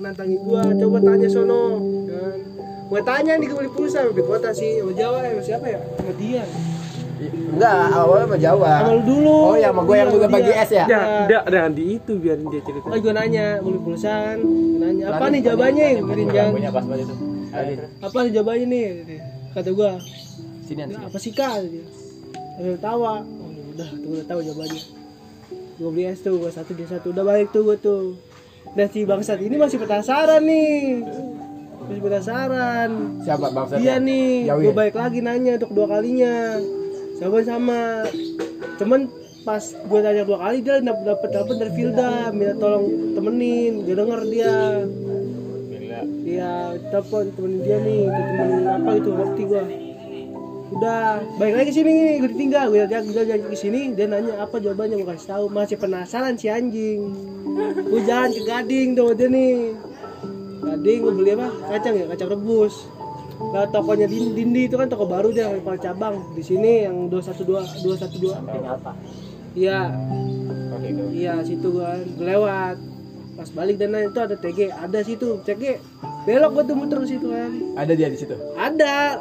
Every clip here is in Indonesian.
nantangin gua coba tanya sono kan gua tanya nih gua beli pulsa di kota sih sama Jawa sama siapa ya sama dia Enggak, awalnya sama Jawa. sama lu dulu Oh, yang sama gue yang Iya, juga bagi es ya? Dah, dah di itu biarin dia cerita. Oh, gue nanya, beli pulsa kan? Gua nanya, apa nih jawabannya? Gue jangan. punya pas banget itu Ayo, terus. Apa nih jawabannya nih? Kata gua, Sini "Ya, sini. apa sih kak? Dia. Terus tawa. Oh, udah, tuh udah tahu jawabannya. Gue beli es tuh, gue satu dia satu. Udah balik tuh gue tuh. Dan si bangsat ini masih penasaran nih. Masih penasaran. Siapa bangsa? Dia nih, gue ya? balik lagi nanya untuk dua kalinya. Jawaban sama. Cuman pas gue tanya dua kali dia dapet dapet dapet dari Filda minta tolong temenin dia denger dia dia telepon temenin dia nih itu temen apa gitu ngerti gua udah balik lagi sini nih gue ditinggal. Gue ajak gue jalan ke sini dia nanya apa jawabannya gue kasih tahu. Masih penasaran si anjing. Gue jalan ke Gading tuh dia nih. Gading gue beli apa? Kacang ya kacang rebus. Nah, tokonya Dindi, Dindi itu kan toko baru dia yang paling cabang. Di sini yang 212 212 apa? iya. Itu. iya situ kan. Lewat. Pas balik dan itu ada TG ada situ TG belok gue tuh muter ke situ kan. Ada dia di situ. ada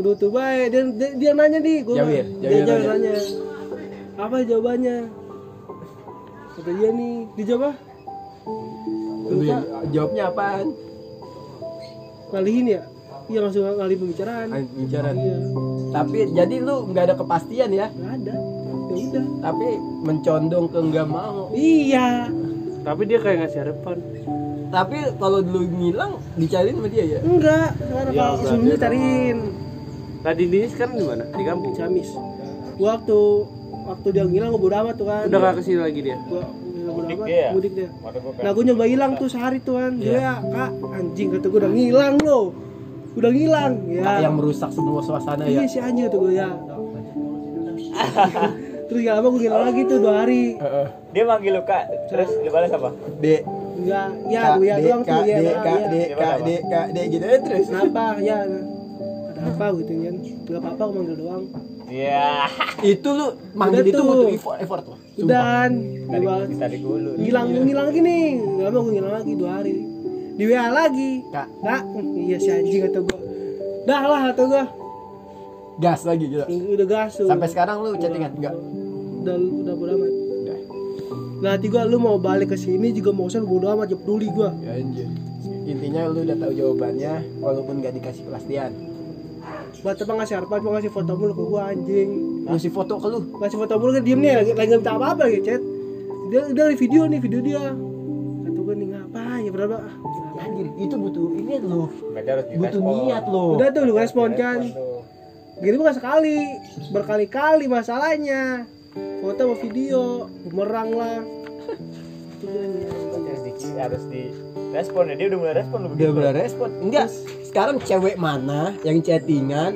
guru tuh baik dia, dia, dia nanya nih gue Jawir, dia Jawir nanya. nanya apa jawabannya kata dia nih dijawab yang- jawabnya apaan? ngalihin ya iya langsung ngalihin pembicaraan Ah, Bicara. iya Tapi jadi lu nggak ada kepastian ya? nggak ada ya udah Tapi mencondong ke nggak mau. iya Tapi dia kayak ngasih harapan. Tapi kalau lu ngilang dicariin sama dia ya? enggak karena Ya, kalau sebelumnya cariin Nah, Dindi sekarang di mana? Di kampung. Ciamis gua waktu waktu dia ngilang gua bodo amat tuh kan Udah gak ke sini lagi dia. gua gua bodo Mudik dia ya? mudik dia gua Nah gue nyoba hilang tuh sehari tuh kan Dia kak anjing kata gue udah ngilang lo Udah ngilang ya Kak yang merusak semua suasana Iya ya. si anjing kata gue ya Terus gak lama gue ngilang lagi tuh dua hari Heeh. dia manggil lu kak terus dia balas apa Dek, Enggak ya gue ya Dek, doang tuh ya Dek, ya. Dek, Kak, Dek, Kak, Dek gitu ya terus. Kenapa ya Ada apa gitu kan Gak apa-apa gue manggil doang. Iya. Itu lu manggil Udah itu tuh. butuh effort, effort loh. Gua tadi dulu Ngilang ngilang lagi nih Gak lama gue ngilang lagi dua hari. Di WA lagi. Kak, Kak. Iya si anjing kata gue Dah lah kata gue gas lagi gitu. Udah gas tuh. Sampai sekarang lu chattingan? Enggak? udah udah bodo amat. Udah. nah hati gua lu mau balik ke sini juga mau usah bodo amat. Jauh peduli gua. Ya anjir. Intinya lu udah tahu jawabannya walaupun gak dikasih kepastian. Buat apa ngasih harapan gua ngasih foto mulu ke gua anjing. Ngasih foto ke lu. ngasih foto mulu kan diem nih lagi lagi nggak minta apa apa lagi chat. Dia dia di video nih video dia. Kata gua nih ngapain ya berapa? Anjir, itu butuh ini harus Butuh niat lo. udah tuh lu respon kan gitu bukan sekali berkali-kali masalahnya. Foto sama video bumerang lah. Itu dia nih. harus di harus di respon ya dia udah mulai respon lu Dia begitu udah respon. Enggak. Sekarang cewek mana yang chattingan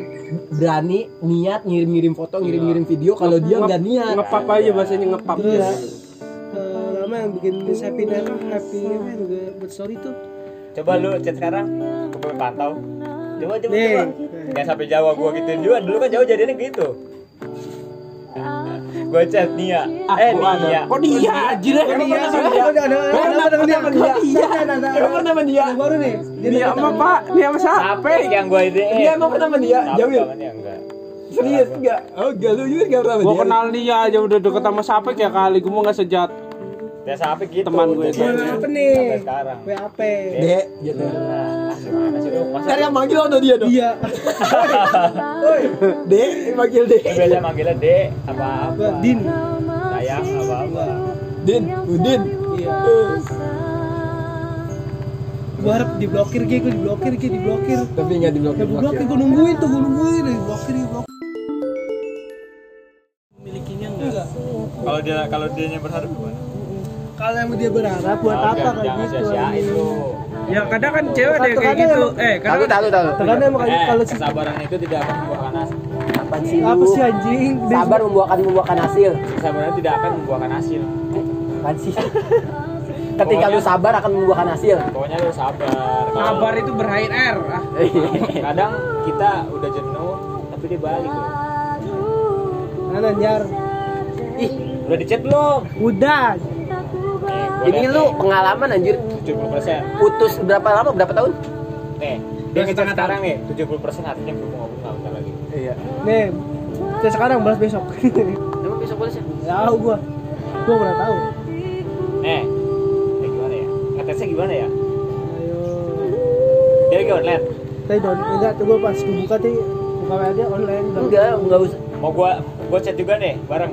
berani niat ngirim-ngirim foto, ngirim-ngirim video kalau dia nggak niat. Ngepap aja bahasanya ngepap. terus Ya. eh, nama yang bikin happy apa happy yang gue buat story tuh coba lu chat sekarang gue pengen pantau coba coba Nih. coba jangan sampai Jawa gua gituin juga dulu kan Jawa jadinya gitu gue chat Nia eh Nia Kok dia anjir? Oh, iya, ada dia. Iya. Emang nama dia? Baru nih. Dia apa Pak? Dia apa siapa? apa yang gue ide Dia emang nama dia? Enggak Serius enggak? Oh, enggak lu juga enggak pernah sama Gua dia. kenal dia aja udah deket sama siapa ya kali. Gua mau nggak sejat. Ya sampai gitu Teman gue Jadi, itu. Apa nih? sampai sekarang WAP. Dek, gitu. nah gimana sih lu masa Ntar yang manggil ono dia dong. Iya. Woi, Dek, manggil Dek. biasa manggilnya D apa apa Din. sayang apa apa Din, Udin. Iya. Gua harap diblokir gue, gue diblokir gue, diblokir. Tapi enggak diblokir. Ya diblokir, gue nungguin tuh, gue nungguin, diblokir, diblokir. Milikinya Enggak. kalau dia kalau dia nya berharap gimana Kalau emang dia berharap buat Oh, apa kayak gitu? lu Ya kadang kan cewek ada yang kayak gitu. Eh, Tahu, kadang tahu, tahu. Terkadang emang eh kalau kesabaran itu tidak akan membuahkan hasil Apaan sih apa sih anjing? Sabar membuahkan membuahkan hasil. kesabaran tidak akan membuahkan hasil Apaan sih? Ketika lu sabar akan membuahkan hasil. pokoknya lu sabar Kalau- kabar itu berair air. Ah. kadang kita udah jenuh tapi dia balik loh Mana ih udah di chat belum Udah. Ini lu pengalaman anjir. 70 persen. Putus berapa lama? Berapa tahun? Nih, dia ngechat sekarang nih, 70 persen artinya belum bentar lagi. Iya. nih kita sekarang balas besok Emang besok boleh sih? tahu gua gua pernah tahu Eh, eh gimana ya? Ngetesnya gimana ya? ayo Dia lagi online. tadi don enggak tuh gua pas gua buka tadi buka dia online. Enggak, enggak usah. Mau gua gua chat juga nih, bareng.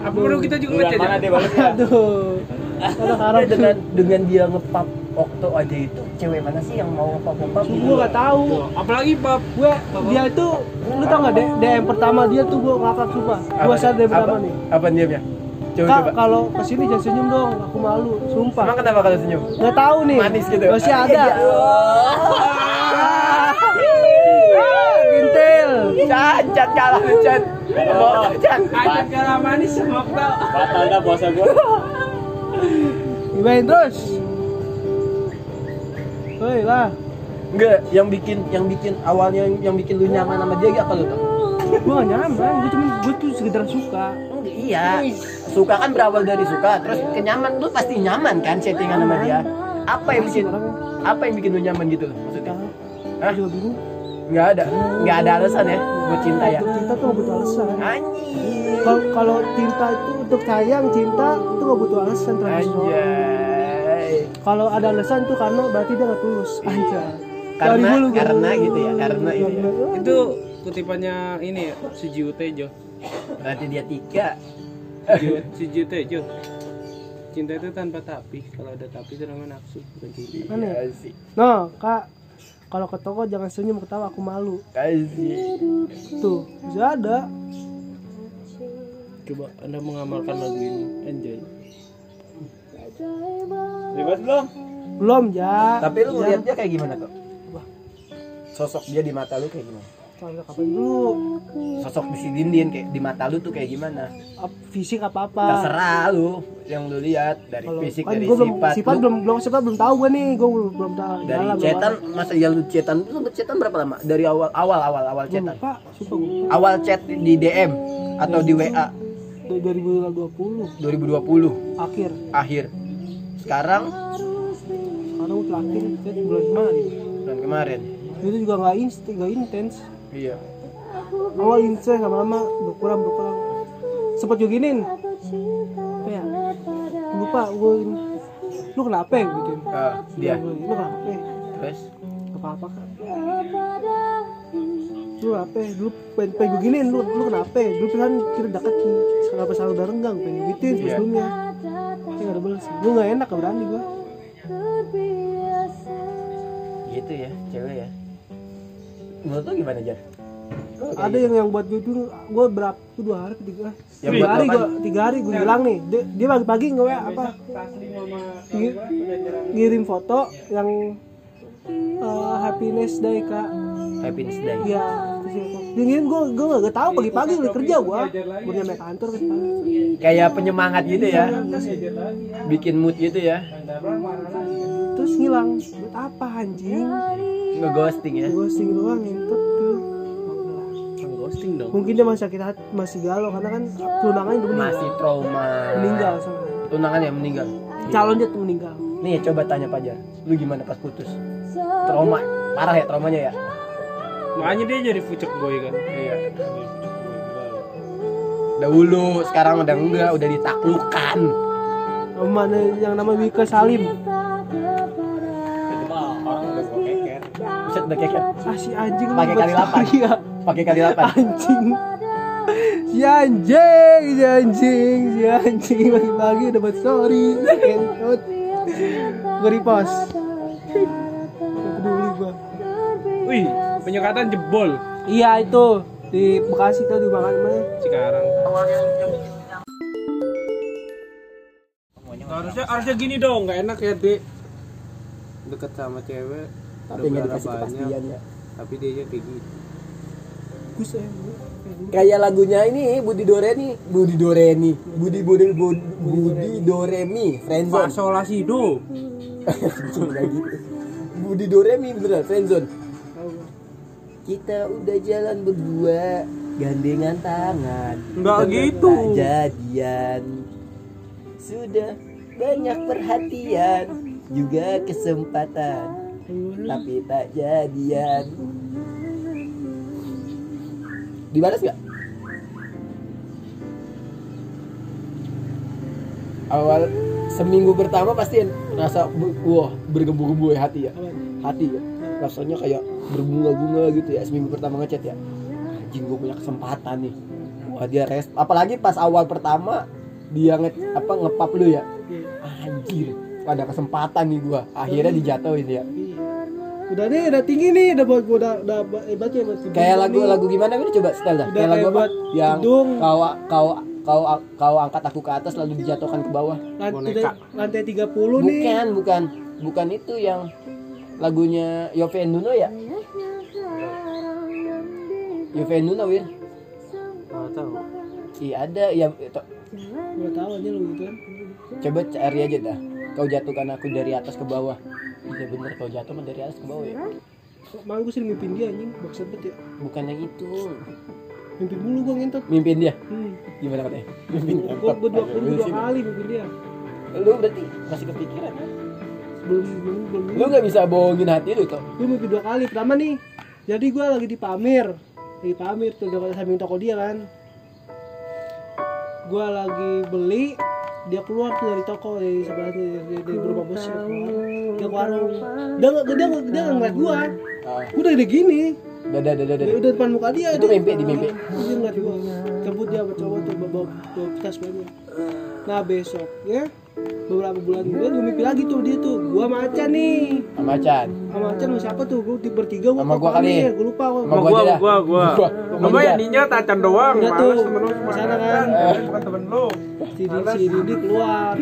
Apa perlu kita juga ngechat? mana ya? dia balasnya? aduh Tapi dengan dengan dia ngepap Okto aja itu cewek mana sih yang mau ngepap ngepap? gua nggak tahu Apalagi bab gue dia itu lu tau nggak D- DM pertama dia tuh gua ngakak sumpah gua sadar DM pertama nih Apa diamnya? Coba kak coba. kalau ke sini jangan senyum dong aku malu sumpah Emang kenapa kalau senyum? nggak tahu nih Manis gitu. masih ada Iya, Ah, Gintil Chan, Chan kalah Chan. Oh, Chan. Aja kalah manis sama. Batal dah puasa gua. Gimana terus Woi lah Enggak, yang bikin yang bikin awalnya yang, yang bikin lu nyaman sama dia apa lu tau? gue gak nyaman gue cuma gue tuh sekedar suka Enggak, iya. Suka kan berawal dari suka, terus kenyaman lu pasti nyaman kan settingan sama dia. Apa yang bikin apa yang bikin lu nyaman gitu loh maksudnya? Hah? juga bingung Enggak ada. Enggak ada alasan ya buat cinta ya. untuk cinta tuh gak butuh alasan Anjing. kalau kalau cinta itu untuk sayang cinta itu gak butuh alasan Anjay. kalau ada alasan tuh karena berarti dia gak tulus aja Karena karena gitu ya, karena ini ya. Itu kutipannya ini ya, Sujiwo Tejo. Berarti dia tiga. Sujiwo- Sujiwo Tejo. Cinta itu tanpa tapi, kalau ada tapi itu namanya nafsu, bukan cinta. aneh Iya sih. no kak kalau ke toko jangan senyum ketawa aku malu Kasih. tuh bisa ada Coba Anda mengamalkan lagu ini, enjoy. Bebas belum? belum ya Tapi lu ngeliat dia kayak gimana tuh? Sosok dia di mata lu kayak gimana? Kalau kapan dulu Sosok si Dindin kayak di mata lu tuh kayak gimana? Fisik apa apa Terserah lu yang lu lihat dari Kalau fisik kan dari gua sifat. sifat lu. belum belum sifat belum tahu gue nih gue belum tahu dari belum cetan masa yang lu cetan lu sempet cetan berapa lama? Dari awal awal awal awal cetan. lupa. Awal chat di DM atau di WA dari 2020 2020 akhir akhir. Sekarang sekarang terakhir chat bulan kemarin bulan kemarin. itu juga nggak inst nggak intens Iya. awal intens lama-lama berkurang berkurang. Sempet juga giniin ya lupa gue lu kenapa ya gitu Ah, dia. lu kenapa? Terus? Apa apa kan lu apa? Dulu pengen pengen gue giniin lu lu kenapa? Dulu kan kita dekat kenapa selalu udah renggang pengen gituin Iya. sebelumnya. Ya gak ada balas. Gue gak enak gak berani gue gitu ya, cewek ya. Menurut lu gimana, Jar? Ada yang yang buat gue dulu gue berapa tuh dua hari tiga Yang tiga buat hari gue tiga hari gue bilang nih. Dia, dia pagi-pagi WA apa? Ngi- ngirim foto yang eh, happiness day kak. Happiness Day. Iya, terus dia ngirim gue gue gak tau pagi-pagi udah kerja gue gue nyampe kantor kan Kayak penyemangat gitu ya. Bikin mood gitu ya. terus ngilang buat apa anjing Ngeghosting ya. ghosting doang ngentot tuh ghosting dong. mungkin dia masih sakit hati masih galau karena kan tunangannya udah meninggal Masih trauma. meninggal soalnya Tunangan ya meninggal. calon dia tuh meninggal Nih coba tanya Pajar, lu gimana pas putus? Trauma, parah ya traumanya ya? Makanya dia jadi pucuk boy kan. Iya. Dahulu, sekarang udah enggak, udah ditaklukkan. mana yang nama Wika Salim udah keker. ah si anjing lu Pakai kali delapan. story ya. Pakai kali 8. anjing si anjing si anjing si anjing pagi-pagi udah buat story kentut gue repost Gak peduli gua Wih, penyekatan jebol iya itu di Bekasi tuh di makan mana sekarang. Harusnya harusnya gini dong, nggak enak ya dek. Deket sama cewek, Tapi nggak dikasih banyak, kepastian ya. tapi dia kayak gitu. ya Kayak lagunya ini Budi Doreni, Budi Doreni, Budi Budi Budi, Budi Doremi, friendzone. Fasolasi do. Nggak gitu. Budi Doremi beneran friendzone. Kita udah jalan berdua, gandengan tangan. Nggak gitu. Jadian. Sudah banyak perhatian juga kesempatan tapi tak jadian. Dibalas nggak? Awal seminggu pertama pasti rasa wah bergebu-gebu ya hati ya. Hati ya. Rasanya kayak berbunga-bunga gitu ya seminggu pertama ngechat ya. Anjing gue punya kesempatan nih. Wah dia res apalagi pas awal pertama dia nge apa ngepap lu ya. Anjir ada kesempatan nih gua. Akhirnya dijatuhin ya. Iya. Udah nih, udah tinggi nih, udah buat gua udah udah hebat ya buat kayak lagu lagu gimana ini coba setel dah Udah kayak lagu apa buat yang hidung. kau kau kau kau angkat aku ke atas lalu dijatuhkan ke bawah lantai, Boneka. lantai 30 nih. bukan bukan bukan itu yang lagunya Yove Nuno ya Yove Nuno wir Nggak tahu. iya ada ya itu. Gua tahu aja lu gitu kan. coba cari aja dah kau jatuhkan aku dari atas ke bawah iya bener kau jatuh mah dari atas ke bawah ya Kok malah gua sering mimpin dia anjing, maksud bet ya. bukan yang itu Mimpin mulu gua ngentot. mimpin dia Hmm. gimana katanya mimpin Gua gua dua, gua dua kali mimpin dia. lu berarti masih kepikiran Belum belum belum. lu nggak bisa bohongin hati lu kok Gue mimpi dua kali. Pertama nih, jadi gue lagi di Pamir, lagi Pamir tuh dekat samping toko dia kan. Gue lagi beli, dia keluar tuh dari toko dari sebelah dari, dari, dari rumah bos dia keluar, dia warung. Dia nggak dia nggak dia nggak ngeliat gue. ah, Gue udah gede gini, dadah dia dadah udah depan muka dia. Itu mimpi, di mimpi. Dia ngeliat gue, cabut dia sama cowok tuh bawa bawa tas banyak. Nah besok ya beberapa bulan kemudian gue mimpi lagi tuh dia tuh gue macan nih sama Chan sama Acan sama siapa tuh gue di bertiga gue Sama gua kali. gue lupa gue Sama Sama gua gua, sama gua, gua. Gua. Sama Sama gua yang ninja tacan doang. Udah Males tuh, temen lu di cuma sana kan. Bukan temen lu. si, si Didi keluar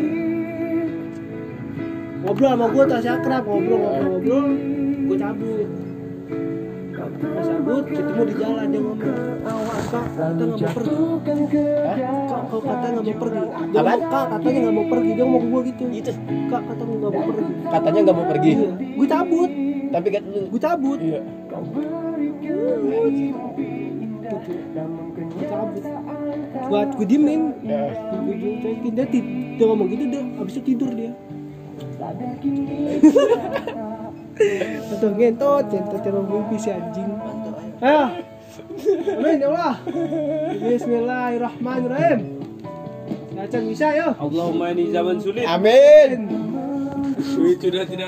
ngobrol sama gue tas akrab ngobrol ngobrol ngobrol gue cabut pas cabut ketemu di jalan dia ngomong kak kata nggak mau pergi. Kak kau kata nggak mau pergi? Dia ngomong, kak katanya nggak mau pergi. Dia ngomong gue gitu. Itu kak kata nggak mau pergi. Katanya nggak mau pergi. Iya. Gue cabut. Tapi kan gue cabut. Iya. Cabut buat gue diemin. Ya. gue cuekin dia dia ngomong gitu dia abis itu tidur dia atau ngentot ngentot yang mimpi si anjing. Ayo amin ya Allah. Bismillahirrahmanirrahim. Acan bisa yo. Allahumma ini zaman sulit. amin. Duit sudah tidak